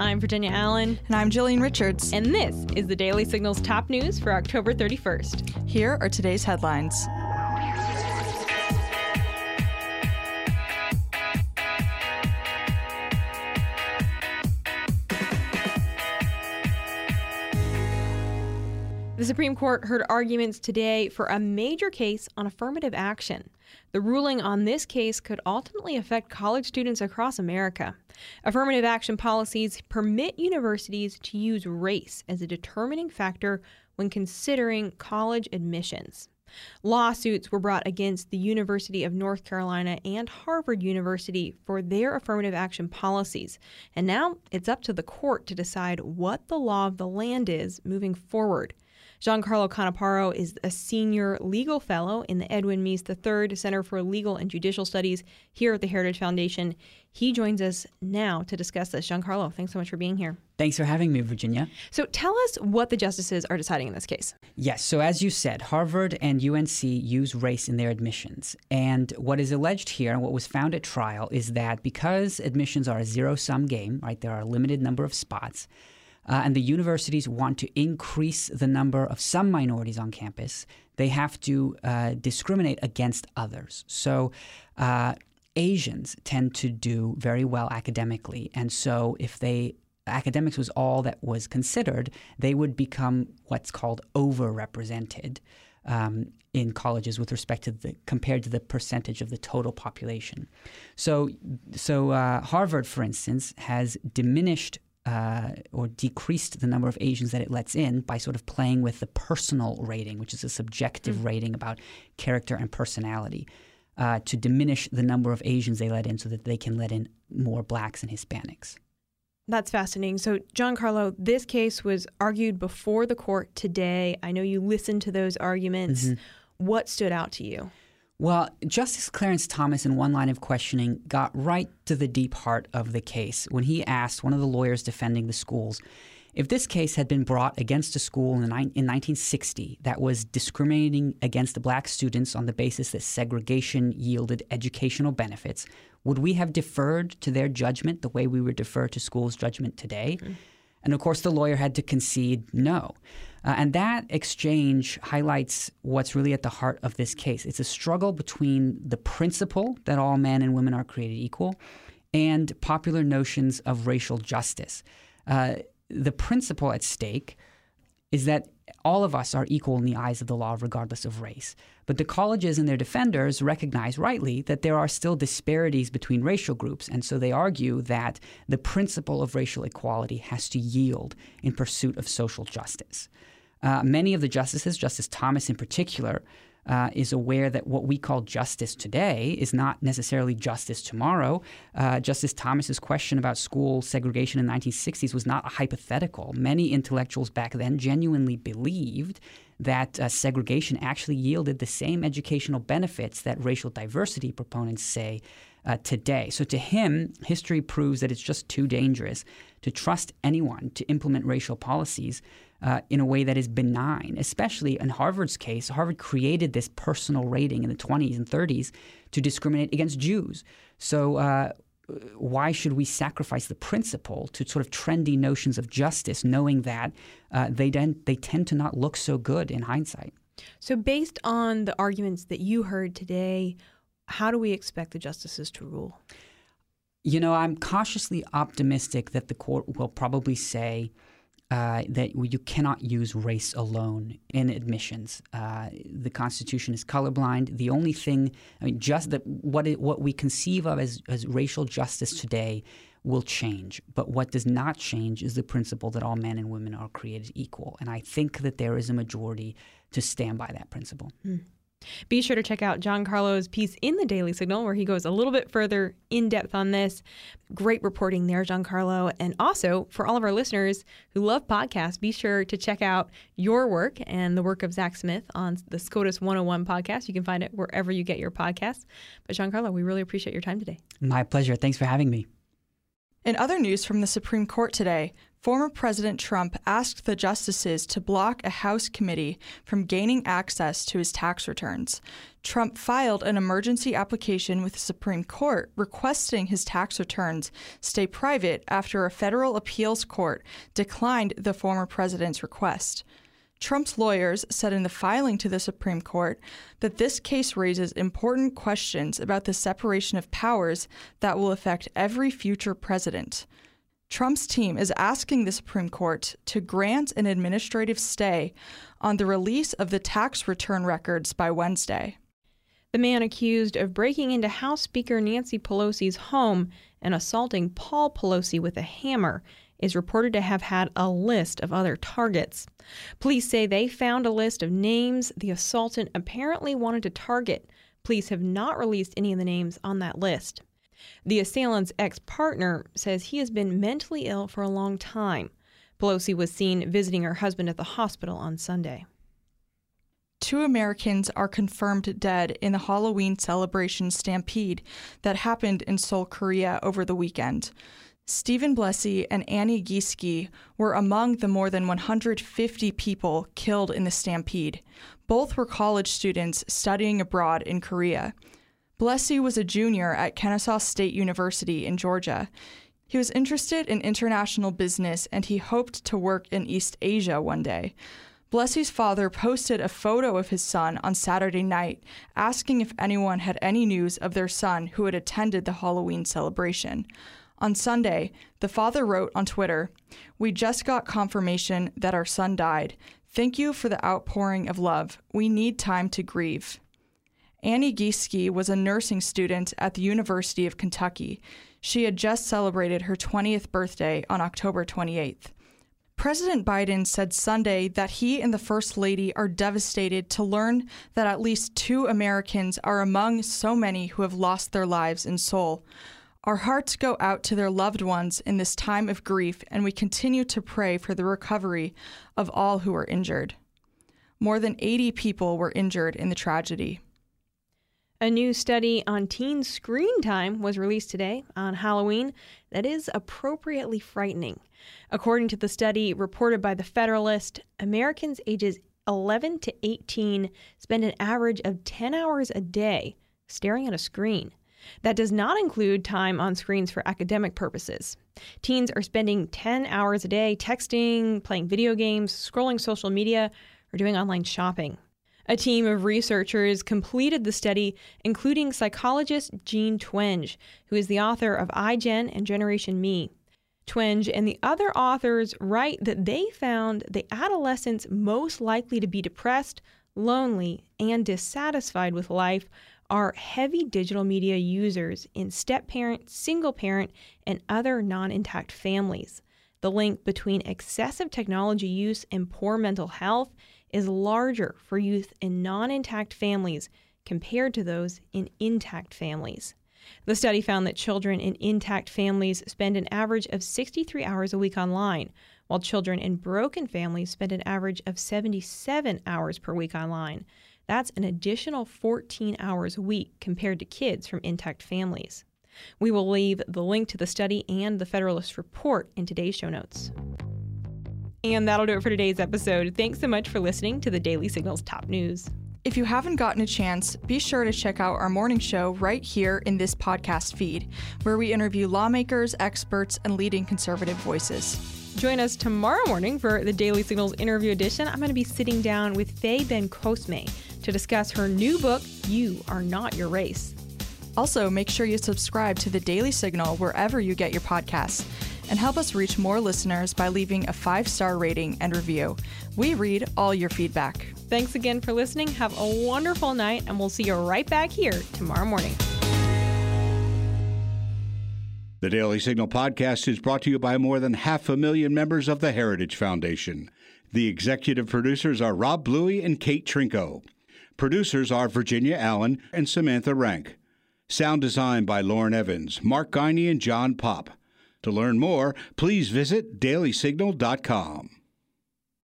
I'm Virginia Allen. And I'm Jillian Richards. And this is the Daily Signal's top news for October 31st. Here are today's headlines. The Supreme Court heard arguments today for a major case on affirmative action. The ruling on this case could ultimately affect college students across America. Affirmative action policies permit universities to use race as a determining factor when considering college admissions. Lawsuits were brought against the University of North Carolina and Harvard University for their affirmative action policies. And now it's up to the court to decide what the law of the land is moving forward. Giancarlo Canaparo is a senior legal fellow in the Edwin Meese III Center for Legal and Judicial Studies here at the Heritage Foundation. He joins us now to discuss this. Giancarlo, thanks so much for being here. Thanks for having me, Virginia. So tell us what the justices are deciding in this case. Yes, so as you said, Harvard and UNC use race in their admissions. And what is alleged here and what was found at trial is that because admissions are a zero sum game, right, there are a limited number of spots uh, and the universities want to increase the number of some minorities on campus, they have to uh, discriminate against others. So, uh, Asians tend to do very well academically, and so if they academics was all that was considered, they would become what's called overrepresented um, in colleges with respect to the compared to the percentage of the total population. So, so uh, Harvard, for instance, has diminished uh, or decreased the number of Asians that it lets in by sort of playing with the personal rating, which is a subjective mm. rating about character and personality, uh, to diminish the number of Asians they let in so that they can let in more blacks and Hispanics. That's fascinating. So, Giancarlo, this case was argued before the court today. I know you listened to those arguments. Mm-hmm. What stood out to you? Well, Justice Clarence Thomas, in one line of questioning, got right to the deep heart of the case when he asked one of the lawyers defending the schools if this case had been brought against a school in, in 1960 that was discriminating against the black students on the basis that segregation yielded educational benefits, would we have deferred to their judgment the way we would defer to schools' judgment today? Mm-hmm. And of course, the lawyer had to concede no. Uh, and that exchange highlights what's really at the heart of this case. It's a struggle between the principle that all men and women are created equal and popular notions of racial justice. Uh, the principle at stake is that all of us are equal in the eyes of the law, regardless of race. But the colleges and their defenders recognize rightly that there are still disparities between racial groups, and so they argue that the principle of racial equality has to yield in pursuit of social justice. Uh, many of the justices, Justice Thomas in particular, uh, is aware that what we call justice today is not necessarily justice tomorrow. Uh, Justice Thomas's question about school segregation in the 1960s was not a hypothetical. Many intellectuals back then genuinely believed that uh, segregation actually yielded the same educational benefits that racial diversity proponents say uh, today. So to him, history proves that it's just too dangerous to trust anyone to implement racial policies uh, in a way that is benign, especially in Harvard's case. Harvard created this personal rating in the 20s and 30s to discriminate against Jews. So, uh, why should we sacrifice the principle to sort of trendy notions of justice, knowing that uh, they, then, they tend to not look so good in hindsight? So, based on the arguments that you heard today, how do we expect the justices to rule? You know, I'm cautiously optimistic that the court will probably say uh, that you cannot use race alone in admissions. Uh, the Constitution is colorblind. The only thing, I mean, just that what it, what we conceive of as, as racial justice today will change. But what does not change is the principle that all men and women are created equal. And I think that there is a majority to stand by that principle. Mm. Be sure to check out Giancarlo's piece in the Daily Signal, where he goes a little bit further in depth on this. Great reporting there, Giancarlo. And also, for all of our listeners who love podcasts, be sure to check out your work and the work of Zach Smith on the SCOTUS 101 podcast. You can find it wherever you get your podcasts. But, Giancarlo, we really appreciate your time today. My pleasure. Thanks for having me. In other news from the Supreme Court today, former President Trump asked the justices to block a House committee from gaining access to his tax returns. Trump filed an emergency application with the Supreme Court requesting his tax returns stay private after a federal appeals court declined the former president's request. Trump's lawyers said in the filing to the Supreme Court that this case raises important questions about the separation of powers that will affect every future president. Trump's team is asking the Supreme Court to grant an administrative stay on the release of the tax return records by Wednesday. The man accused of breaking into House Speaker Nancy Pelosi's home and assaulting Paul Pelosi with a hammer is reported to have had a list of other targets. Police say they found a list of names the assaultant apparently wanted to target. Police have not released any of the names on that list. The assailant's ex partner says he has been mentally ill for a long time. Pelosi was seen visiting her husband at the hospital on Sunday. Two Americans are confirmed dead in the Halloween celebration stampede that happened in Seoul, Korea over the weekend. Steven Blesi and Annie Gieske were among the more than 150 people killed in the stampede. Both were college students studying abroad in Korea. Blesi was a junior at Kennesaw State University in Georgia. He was interested in international business and he hoped to work in East Asia one day. Blesi's father posted a photo of his son on Saturday night, asking if anyone had any news of their son who had attended the Halloween celebration. On Sunday, the father wrote on Twitter, We just got confirmation that our son died. Thank you for the outpouring of love. We need time to grieve. Annie Gieske was a nursing student at the University of Kentucky. She had just celebrated her 20th birthday on October 28th. President Biden said Sunday that he and the First Lady are devastated to learn that at least two Americans are among so many who have lost their lives in Seoul. Our hearts go out to their loved ones in this time of grief, and we continue to pray for the recovery of all who were injured. More than 80 people were injured in the tragedy. A new study on teen screen time was released today on Halloween that is appropriately frightening. According to the study reported by the Federalist, Americans ages 11 to 18 spend an average of 10 hours a day staring at a screen. That does not include time on screens for academic purposes. Teens are spending 10 hours a day texting, playing video games, scrolling social media, or doing online shopping. A team of researchers completed the study, including psychologist Jean Twenge, who is the author of iGen and Generation Me. Twenge and the other authors write that they found the adolescents most likely to be depressed, lonely, and dissatisfied with life are heavy digital media users in step parent, single parent, and other non intact families. The link between excessive technology use and poor mental health is larger for youth in non intact families compared to those in intact families. The study found that children in intact families spend an average of 63 hours a week online, while children in broken families spend an average of 77 hours per week online. That's an additional 14 hours a week compared to kids from intact families. We will leave the link to the study and the Federalist report in today's show notes. And that'll do it for today's episode. Thanks so much for listening to the Daily Signal's top news. If you haven't gotten a chance, be sure to check out our morning show right here in this podcast feed, where we interview lawmakers, experts, and leading conservative voices. Join us tomorrow morning for the Daily Signals interview edition. I'm going to be sitting down with Faye Bencosme to discuss her new book, You Are Not Your Race. Also, make sure you subscribe to the Daily Signal wherever you get your podcasts and help us reach more listeners by leaving a five star rating and review. We read all your feedback. Thanks again for listening. Have a wonderful night, and we'll see you right back here tomorrow morning. The Daily Signal podcast is brought to you by more than half a million members of the Heritage Foundation. The executive producers are Rob Bluey and Kate Trinko. Producers are Virginia Allen and Samantha Rank. Sound design by Lauren Evans, Mark Geiger, and John Popp. To learn more, please visit dailysignal.com.